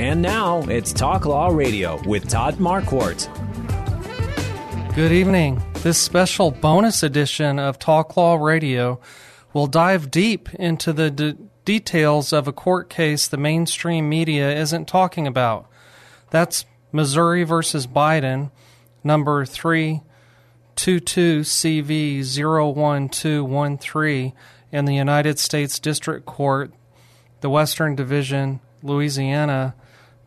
And now it's Talk Law Radio with Todd Marquardt. Good evening. This special bonus edition of Talk Law Radio will dive deep into the details of a court case the mainstream media isn't talking about. That's Missouri versus Biden, number 322CV01213 in the United States District Court, the Western Division, Louisiana,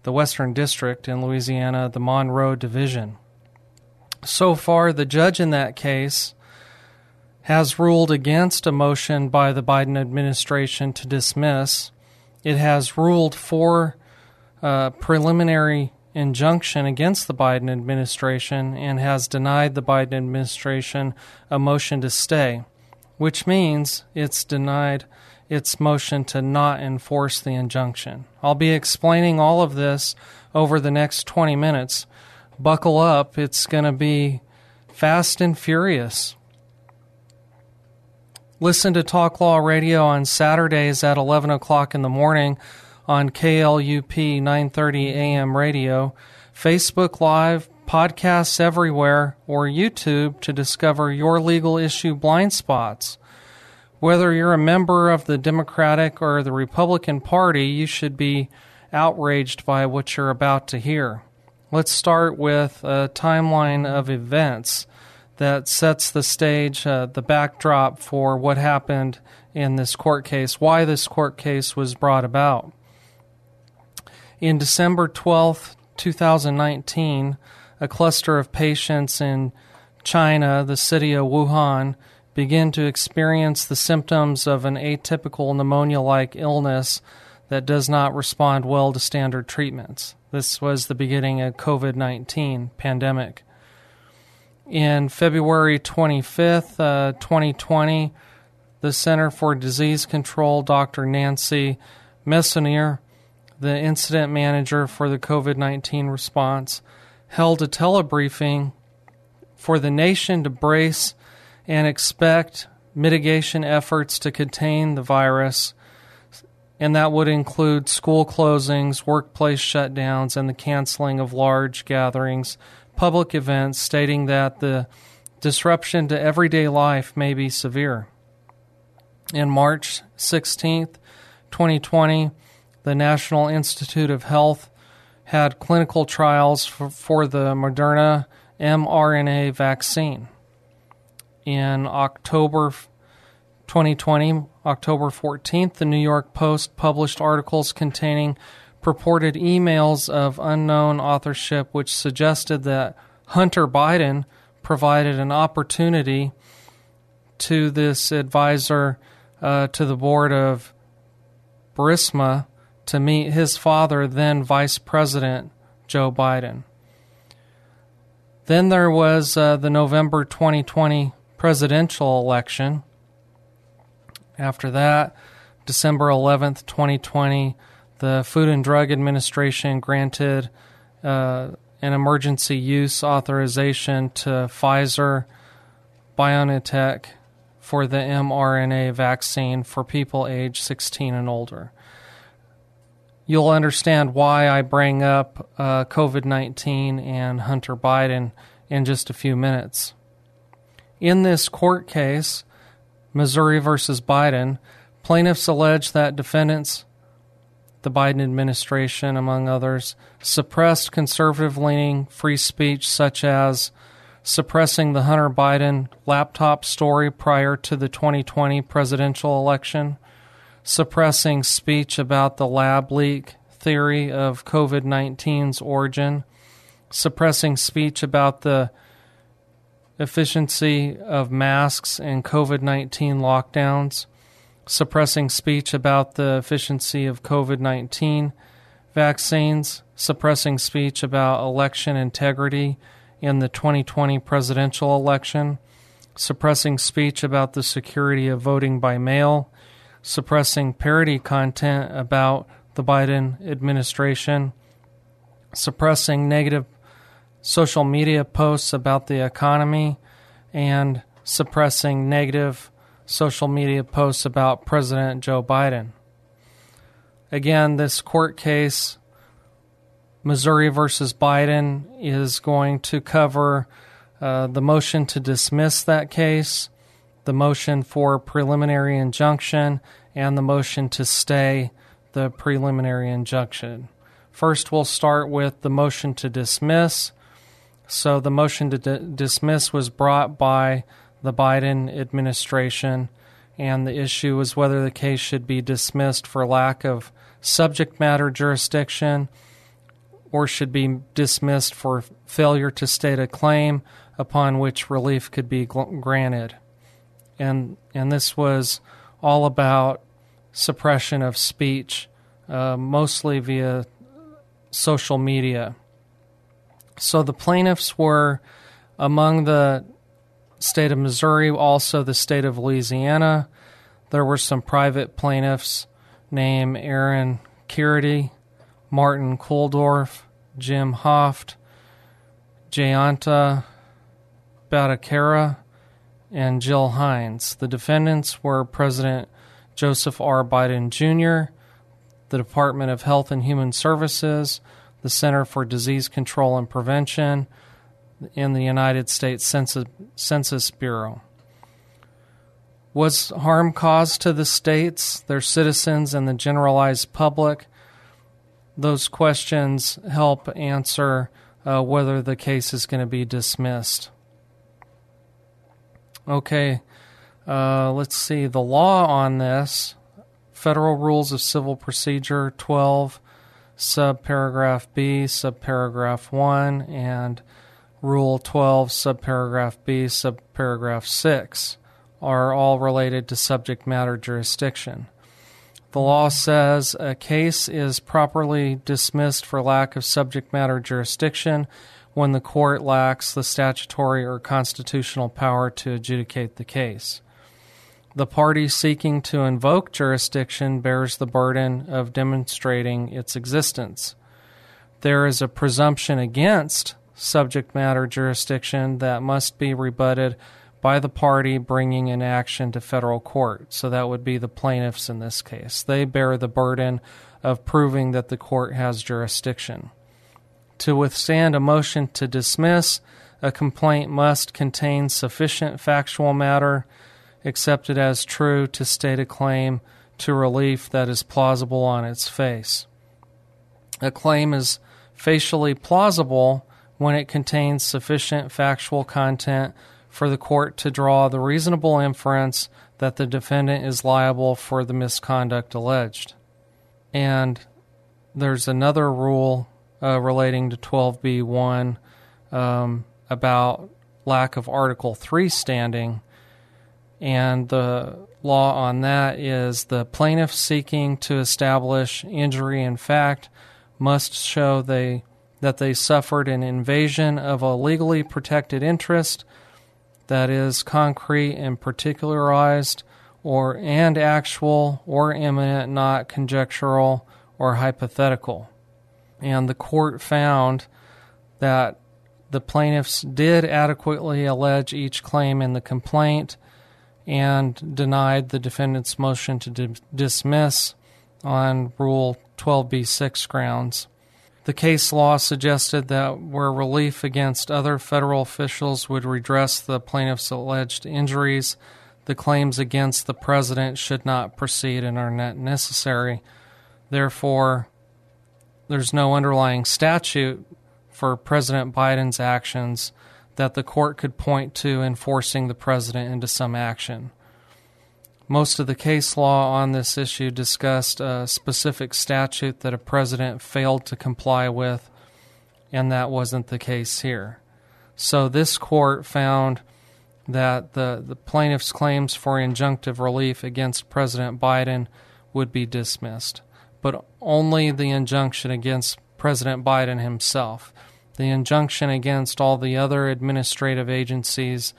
the Western District in Louisiana, the Monroe Division. So far, the judge in that case has ruled against a motion by the Biden administration to dismiss. It has ruled for a preliminary injunction against the Biden administration and has denied the Biden administration a motion to stay, which means it's denied its motion to not enforce the injunction. I'll be explaining all of this over the next 20 minutes. Buckle up, it's going to be fast and furious. Listen to Talk Law Radio on Saturdays at 11 o'clock in the morning on KLUP 930 AM radio, Facebook Live, podcasts everywhere, or YouTube to discover your legal issue blind spots. Whether you're a member of the Democratic or the Republican Party, you should be outraged by what you're about to hear. Let's start with a timeline of events that sets the stage, uh, the backdrop for what happened in this court case, why this court case was brought about. In December 12, 2019, a cluster of patients in China, the city of Wuhan, began to experience the symptoms of an atypical pneumonia like illness that does not respond well to standard treatments. This was the beginning of COVID 19 pandemic. In February 25th, uh, 2020, the Center for Disease Control, Dr. Nancy Messonnier, the incident manager for the COVID 19 response, held a telebriefing for the nation to brace and expect mitigation efforts to contain the virus, and that would include school closings, workplace shutdowns, and the canceling of large gatherings public events stating that the disruption to everyday life may be severe. In March 16th, 2020, the National Institute of Health had clinical trials for, for the Moderna mRNA vaccine. In October 2020, October 14th, the New York Post published articles containing purported emails of unknown authorship which suggested that Hunter Biden provided an opportunity to this advisor uh, to the board of Burisma to meet his father, then Vice President Joe Biden. Then there was uh, the November 2020 presidential election. After that, December 11th, 2020, the Food and Drug Administration granted uh, an emergency use authorization to Pfizer BioNTech for the mRNA vaccine for people age 16 and older. You'll understand why I bring up uh, COVID 19 and Hunter Biden in just a few minutes. In this court case, Missouri versus Biden, Plaintiffs allege that defendants, the Biden administration, among others, suppressed conservative leaning free speech, such as suppressing the Hunter Biden laptop story prior to the 2020 presidential election, suppressing speech about the lab leak theory of COVID 19's origin, suppressing speech about the efficiency of masks and COVID 19 lockdowns, suppressing speech about the efficiency of COVID 19 vaccines, suppressing speech about election integrity in the 2020 presidential election, suppressing speech about the security of voting by mail, suppressing parody content about the Biden administration, suppressing negative social media posts about the economy, and suppressing negative social media posts about President Joe Biden. Again, this court case Missouri versus Biden is going to cover uh, the motion to dismiss that case, the motion for preliminary injunction, and the motion to stay the preliminary injunction. First, we'll start with the motion to dismiss. So, the motion to d- dismiss was brought by the Biden administration, and the issue was whether the case should be dismissed for lack of subject matter jurisdiction or should be dismissed for failure to state a claim upon which relief could be granted. And, and this was all about suppression of speech, uh, mostly via social media. So the plaintiffs were among the state of Missouri, also the state of Louisiana. There were some private plaintiffs named Aaron Kheriaty, Martin Kulldorff, Jim Hoft, Jayanta Bhattacharya, and Jill Hines. The defendants were President Joseph R. Biden Jr., the Department of Health and Human Services, the Center for Disease Control and Prevention, in the United States Census, Census Bureau. Was harm caused to the states, their citizens, and the generalized public? those questions help answer uh, whether the case is going to be dismissed. Okay, uh, let's see. The law on this Federal Rules of Civil Procedure 12, subparagraph B, subparagraph 1, and Rule 12, subparagraph B, subparagraph 6 are all related to subject matter jurisdiction. The law says a case is properly dismissed for lack of subject matter jurisdiction when the court lacks the statutory or constitutional power to adjudicate the case. The party seeking to invoke jurisdiction bears the burden of demonstrating its existence. There is a presumption against subject matter jurisdiction that must be rebutted by the party bringing an action to federal court. So that would be the plaintiffs in this case. They bear the burden of proving that the court has jurisdiction. To withstand a motion to dismiss, a complaint must contain sufficient factual matter accepted as true to state a claim to relief that is plausible on its face. A claim is facially plausible when it contains sufficient factual content for the court to draw the reasonable inference that the defendant is liable for the misconduct alleged. And there's another rule uh, relating to 12b1 um, about lack of Article 3 standing. And the law on that is the plaintiff seeking to establish injury in fact must show they that they suffered an invasion of a legally protected interest that is concrete and particularized or and actual or imminent not conjectural or hypothetical. And the court found that the plaintiffs did adequately allege each claim in the complaint and denied the defendant's motion to di- dismiss on Rule 12b6 grounds. The case law suggested that where relief against other federal officials would redress the plaintiff's alleged injuries, the claims against the president should not proceed and are not necessary. Therefore, there's no underlying statute for President Biden's actions that the court could point to enforcing the president into some action. Most of the case law on this issue discussed a specific statute that a president failed to comply with, and that wasn't the case here. So this court found that the, the plaintiff's claims for injunctive relief against President Biden would be dismissed, but only the injunction against President Biden himself. The injunction against all the other administrative agencies,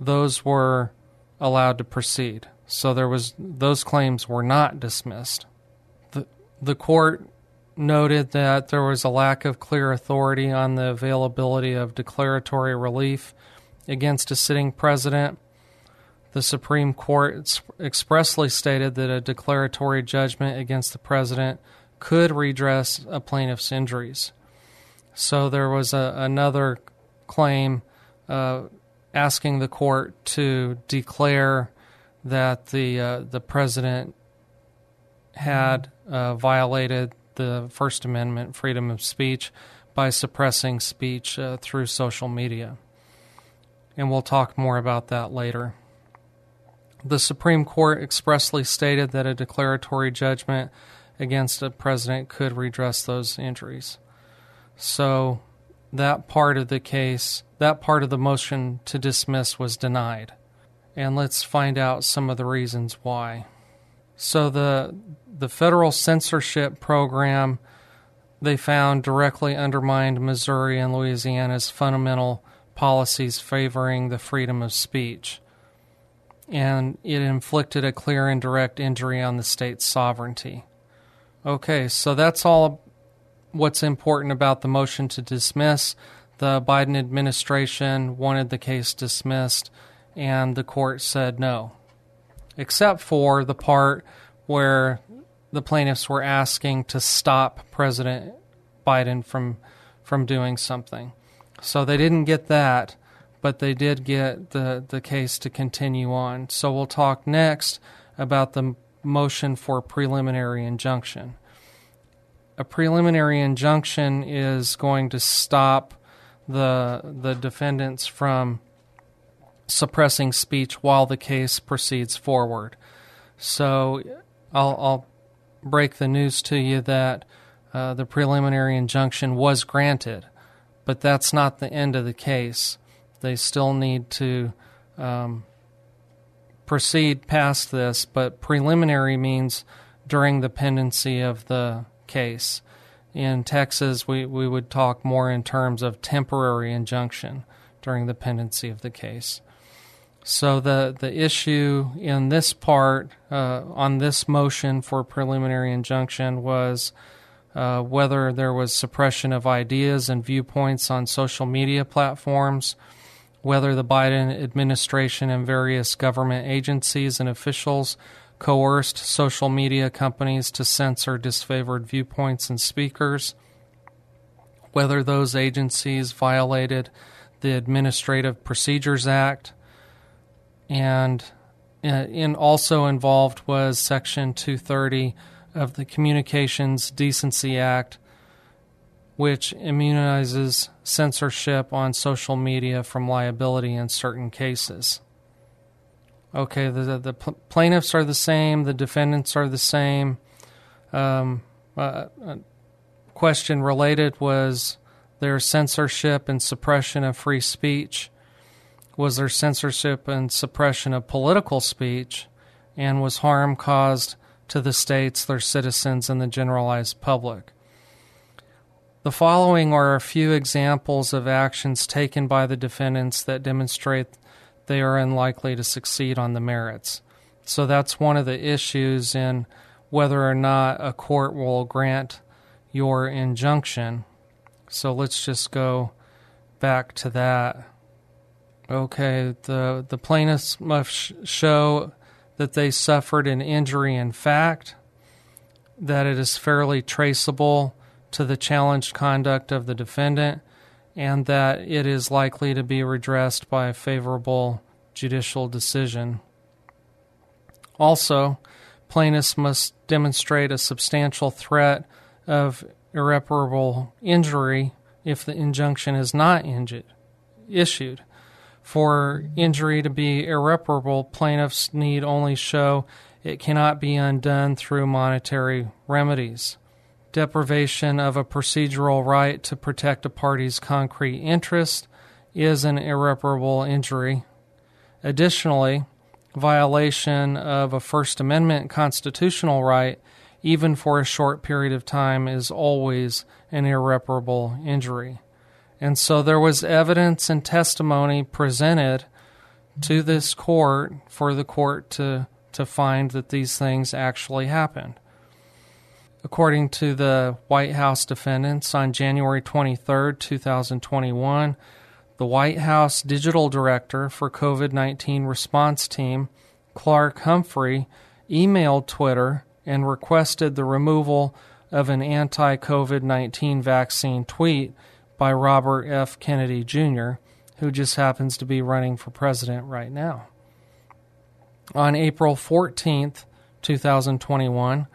those were allowed to proceed. So there was those claims were not dismissed. The the court noted that there was a lack of clear authority on the availability of declaratory relief against a sitting president. The Supreme Court expressly stated that a declaratory judgment against the president could redress a plaintiff's injuries. So there was a, another claim uh, asking the court to declare that the uh, the president had uh, violated the First Amendment, freedom of speech, by suppressing speech uh, through social media and we'll talk more about that later. The Supreme Court expressly stated that a declaratory judgment against a president could redress those injuries. So that part of the case, that part of the motion to dismiss was denied. And let's find out some of the reasons why. So the the federal censorship program they found directly undermined Missouri and Louisiana's fundamental policies favoring the freedom of speech, and it inflicted a clear and direct injury on the state's sovereignty. Okay, so that's all what's important about the motion to dismiss. The Biden administration wanted the case dismissed, and the court said no, except for the part where the plaintiffs were asking to stop President Biden from from doing something. So they didn't get that, but they did get the, the case to continue on. So we'll talk next about the motion for preliminary injunction. A preliminary injunction is going to stop the the defendants from suppressing speech while the case proceeds forward. So I'll, I'll break the news to you that uh, the preliminary injunction was granted but that's not the end of the case. They still need to um, proceed past this, but preliminary means during the pendency of the case. In Texas, we, we would talk more in terms of temporary injunction during the pendency of the case. So the, the issue in this part, uh, on this motion for preliminary injunction, was uh, whether there was suppression of ideas and viewpoints on social media platforms, whether the Biden administration and various government agencies and officials coerced social media companies to censor disfavored viewpoints and speakers, whether those agencies violated the Administrative Procedures Act, and uh, in also involved was Section 230 of the Communications Decency Act, which immunizes censorship on social media from liability in certain cases. Okay, the, the, plaintiffs are the same, the defendants are the same. Um, uh, a question related was there censorship and suppression of free speech? Was there censorship and suppression of political speech? And was harm caused to the states, their citizens, and the generalized public. The following are a few examples of actions taken by the defendants that demonstrate they are unlikely to succeed on the merits. So that's one of the issues in whether or not a court will grant your injunction. So let's just go back to that. Okay, the the plaintiffs must show that they suffered an injury in fact, that it is fairly traceable to the challenged conduct of the defendant, and that it is likely to be redressed by a favorable judicial decision. Also, plaintiffs must demonstrate a substantial threat of irreparable injury if the injunction is not issued. For injury to be irreparable, plaintiffs need only show it cannot be undone through monetary remedies. Deprivation of a procedural right to protect a party's concrete interest is an irreparable injury. Additionally, violation of a First Amendment constitutional right, even for a short period of time, is always an irreparable injury. And so there was evidence and testimony presented to this court for the court to, to find that these things actually happened. According to the White House defendants, on January 23, 2021, the White House digital director for COVID 19 response team, Clark Humphrey, emailed Twitter and requested the removal of an anti COVID 19 vaccine tweet by Robert F. Kennedy Jr., who just happens to be running for president right now. On April 14th, 2021,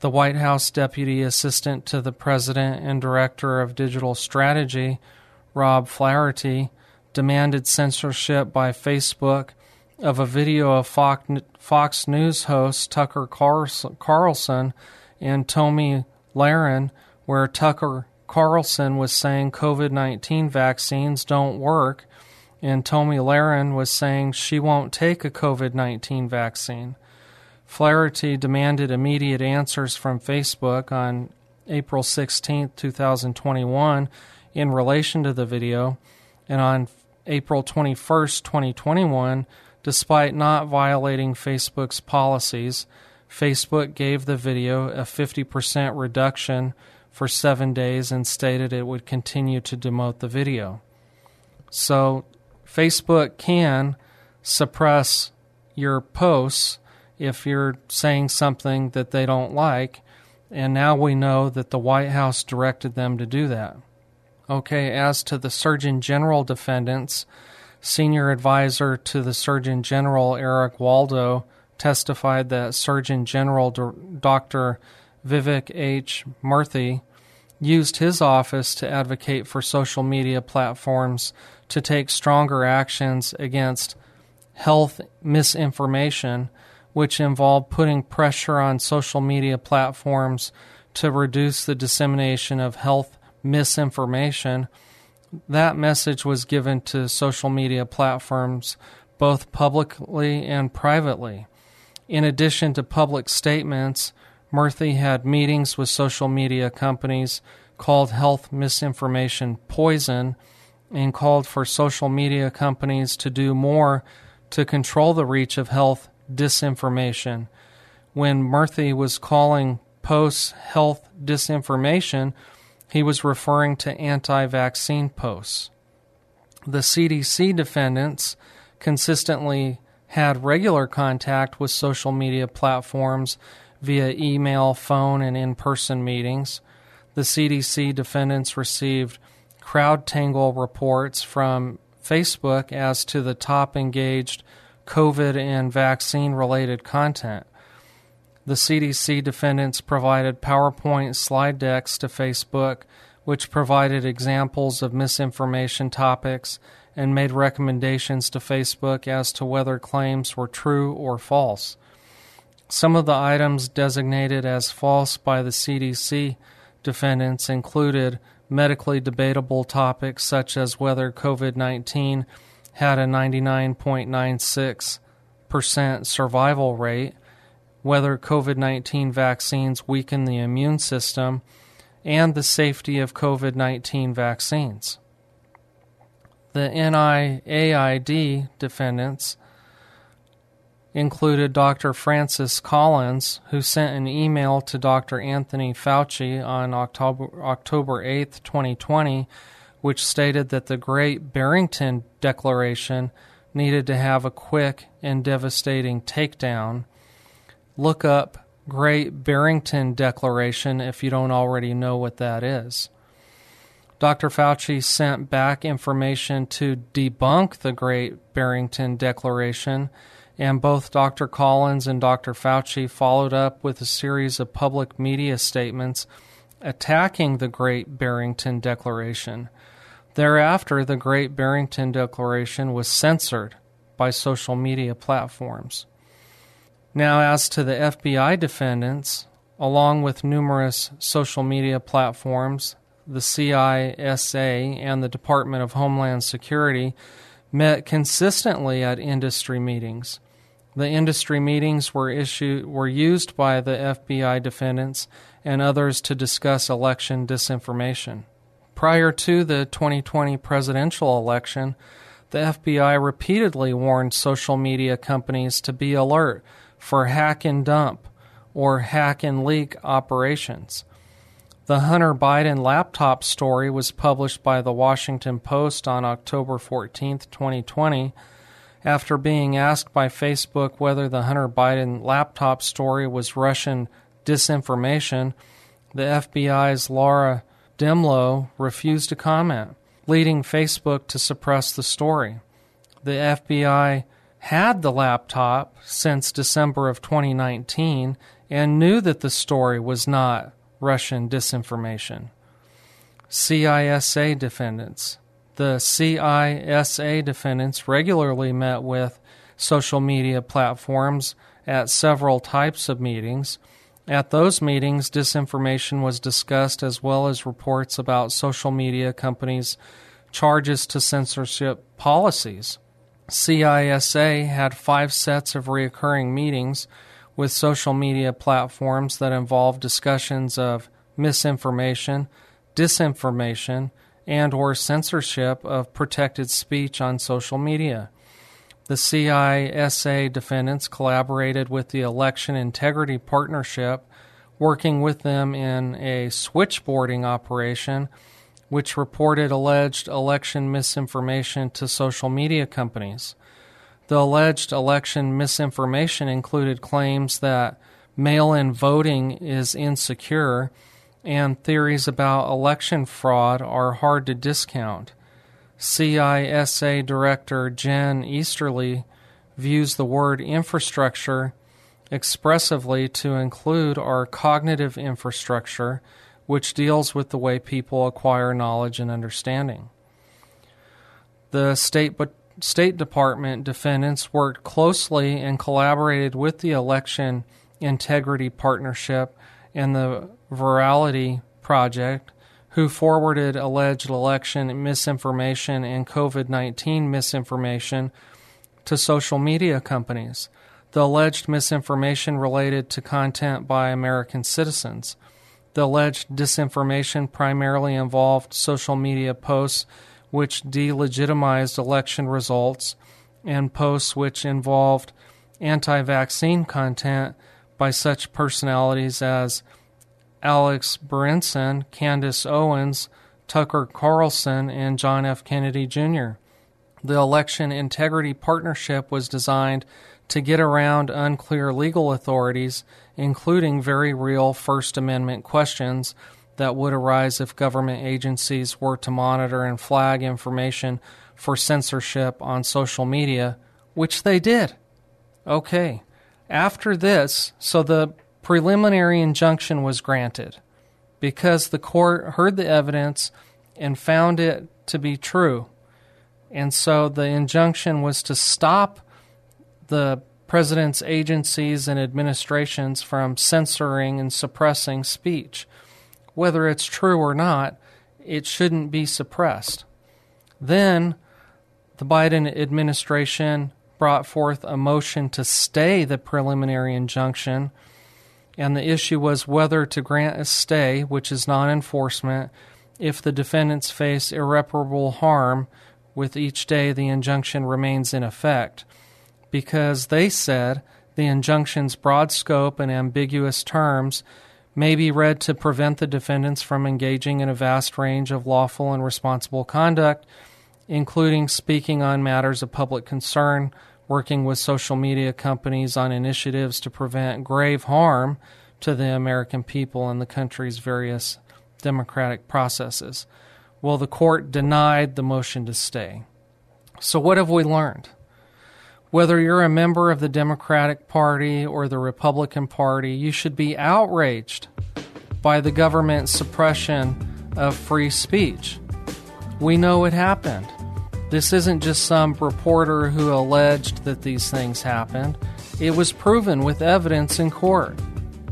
the White House Deputy Assistant to the President and Director of Digital Strategy, Rob Flaherty, demanded censorship by Facebook of a video of Fox News host Tucker Carlson and Tomi Lahren, where Tucker Carlson was saying COVID 19 vaccines don't work, and Tomi Lahren was saying she won't take a COVID 19 vaccine. Flaherty demanded immediate answers from Facebook on April 16, 2021, in relation to the video, and on April 21, 2021, despite not violating Facebook's policies, Facebook gave the video a 50% reduction for seven days and stated it would continue to demote the video. So, Facebook can suppress your posts if you're saying something that they don't like, and now we know that the White House directed them to do that. Okay, as to the Surgeon General defendants, senior advisor to the Surgeon General Eric Waldo testified that Surgeon General Dr. Vivek H. Murthy used his office to advocate for social media platforms to take stronger actions against health misinformation, which involved putting pressure on social media platforms to reduce the dissemination of health misinformation. That message was given to social media platforms both publicly and privately. In addition to public statements, Murthy had meetings with social media companies called health misinformation poison and called for social media companies to do more to control the reach of health disinformation. When Murthy was calling posts health disinformation, he was referring to anti vaccine posts. The CDC defendants consistently had regular contact with social media platforms via email, phone, and in person meetings. The CDC defendants received CrowdTangle reports from Facebook as to the top engaged COVID and vaccine related content. The CDC defendants provided PowerPoint slide decks to Facebook, which provided examples of misinformation topics and made recommendations to Facebook as to whether claims were true or false. Some of the items designated as false by the CDC defendants included medically debatable topics such as whether COVID 19 had a 99.96% survival rate, whether COVID 19 vaccines weaken the immune system, and the safety of COVID 19 vaccines. The NIAID defendants included Dr. Francis Collins, who sent an email to Dr. Anthony Fauci on October, October 8, 2020, which stated that the Great Barrington Declaration needed to have a quick and devastating takedown. Look up Great Barrington Declaration if you don't already know what that is. Dr. Fauci sent back information to debunk the Great Barrington Declaration and both Dr. Collins and Dr. Fauci followed up with a series of public media statements attacking the Great Barrington Declaration. Thereafter, the Great Barrington Declaration was censored by social media platforms. Now, as to the FBI defendants, along with numerous social media platforms, the CISA and the Department of Homeland Security met consistently at industry meetings. The industry meetings were issued were used by the FBI defendants and others to discuss election disinformation. Prior to the 2020 presidential election, the FBI repeatedly warned social media companies to be alert for hack and dump or hack and leak operations. The Hunter Biden laptop story was published by the Washington Post on October 14, 2020 after being asked by Facebook whether the Hunter Biden laptop story was Russian disinformation, the FBI's Laura Dehmlow refused to comment, leading Facebook to suppress the story. The FBI had the laptop since December of 2019 and knew that the story was not Russian disinformation. CISA defendants the CISA defendants regularly met with social media platforms at several types of meetings. At those meetings, disinformation was discussed as well as reports about social media companies' charges to censorship policies. CISA had five sets of recurring meetings with social media platforms that involved discussions of misinformation, disinformation, and or censorship of protected speech on social media. The CISA defendants collaborated with the Election Integrity Partnership, working with them in a switchboarding operation which reported alleged election misinformation to social media companies. The alleged election misinformation included claims that mail in voting is insecure and theories about election fraud are hard to discount. CISA Director Jen Easterly views the word infrastructure expressively to include our cognitive infrastructure, which deals with the way people acquire knowledge and understanding. The State, State Department defendants worked closely and collaborated with the Election Integrity Partnership and the Virality Project, who forwarded alleged election misinformation and COVID 19 misinformation to social media companies. The alleged misinformation related to content by American citizens. The alleged disinformation primarily involved social media posts which delegitimized election results and posts which involved anti vaccine content by such personalities as Alex Berenson, Candace Owens, Tucker Carlson, and John F. Kennedy Jr. The Election Integrity Partnership was designed to get around unclear legal authorities, including very real First Amendment questions that would arise if government agencies were to monitor and flag information for censorship on social media, which they did. Okay. After this, so the preliminary injunction was granted because the court heard the evidence and found it to be true. And so the injunction was to stop the president's agencies and administrations from censoring and suppressing speech. Whether it's true or not, it shouldn't be suppressed. Then the Biden administration brought forth a motion to stay the preliminary injunction, and the issue was whether to grant a stay, which is non enforcement, if the defendants face irreparable harm with each day the injunction remains in effect. Because they said the injunction's broad scope and ambiguous terms may be read to prevent the defendants from engaging in a vast range of lawful and responsible conduct including speaking on matters of public concern, working with social media companies on initiatives to prevent grave harm to the American people and the country's various democratic processes. Well, the court denied the motion to stay. So, what have we learned? Whether you're a member of the Democratic Party or the Republican Party, you should be outraged by the government's suppression of free speech. We know it happened. This isn't just some reporter who alleged that these things happened. It was proven with evidence in court.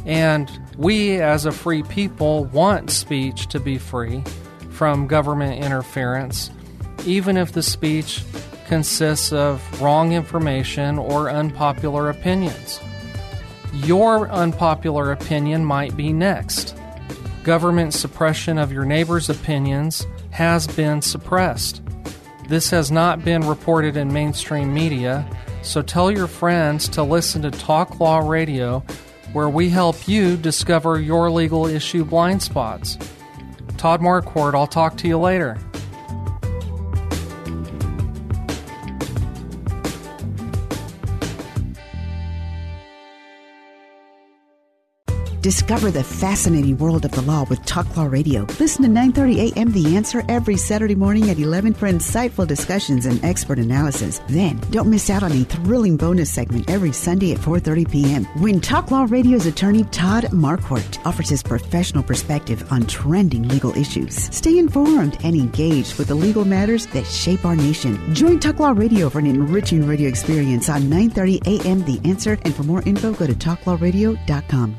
And we, as a free people, want speech to be free from government interference, even if the speech consists of wrong information or unpopular opinions. Your unpopular opinion might be next. Government suppression of your neighbor's opinions has been suppressed. This has not been reported in mainstream media, so tell your friends to listen to Talk Law Radio, where we help you discover your legal issue blind spots. Todd Marquardt, I'll talk to you later. Discover the fascinating world of the law with Talk Law Radio. Listen to 9:30 a.m. The Answer every Saturday morning at 11 for insightful discussions and expert analysis. Then, don't miss out on a thrilling bonus segment every Sunday at 4:30 p.m. when Talk Law Radio's attorney Todd Marquardt offers his professional perspective on trending legal issues. Stay informed and engaged with the legal matters that shape our nation. Join Talk Law Radio for an enriching radio experience on 9:30 a.m. The Answer. And for more info, go to talklawradio.com.